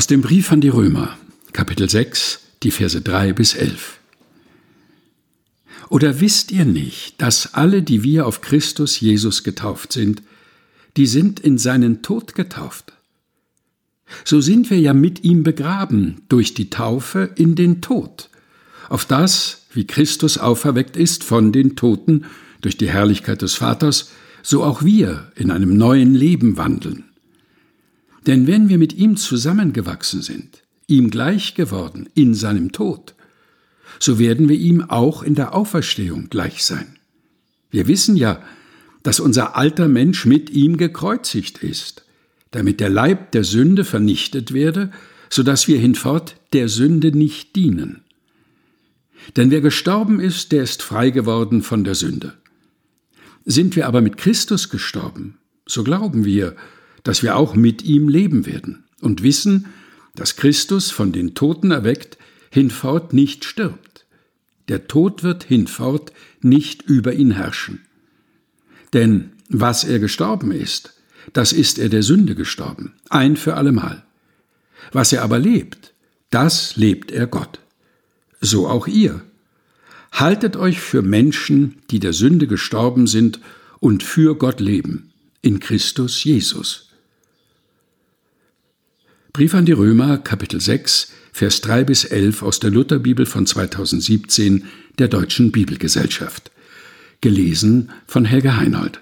Aus dem Brief an die Römer, Kapitel 6, die Verse 3 bis 11. Oder wisst ihr nicht, dass alle, die wir auf Christus Jesus getauft sind, die sind in seinen Tod getauft? So sind wir ja mit ihm begraben durch die Taufe in den Tod, auf das, wie Christus auferweckt ist von den Toten durch die Herrlichkeit des Vaters, so auch wir in einem neuen Leben wandeln. Denn wenn wir mit ihm zusammengewachsen sind, ihm gleich geworden in seinem Tod, so werden wir ihm auch in der Auferstehung gleich sein. Wir wissen ja, dass unser alter Mensch mit ihm gekreuzigt ist, damit der Leib der Sünde vernichtet werde, so dass wir hinfort der Sünde nicht dienen. Denn wer gestorben ist, der ist frei geworden von der Sünde. Sind wir aber mit Christus gestorben, so glauben wir, dass wir auch mit ihm leben werden und wissen, dass Christus von den Toten erweckt hinfort nicht stirbt. Der Tod wird hinfort nicht über ihn herrschen. Denn was er gestorben ist, das ist er der Sünde gestorben, ein für allemal. Was er aber lebt, das lebt er Gott. So auch ihr. Haltet euch für Menschen, die der Sünde gestorben sind und für Gott leben, in Christus Jesus. Brief an die Römer, Kapitel 6, Vers 3 bis 11 aus der Lutherbibel von 2017 der Deutschen Bibelgesellschaft. Gelesen von Helge Heinold.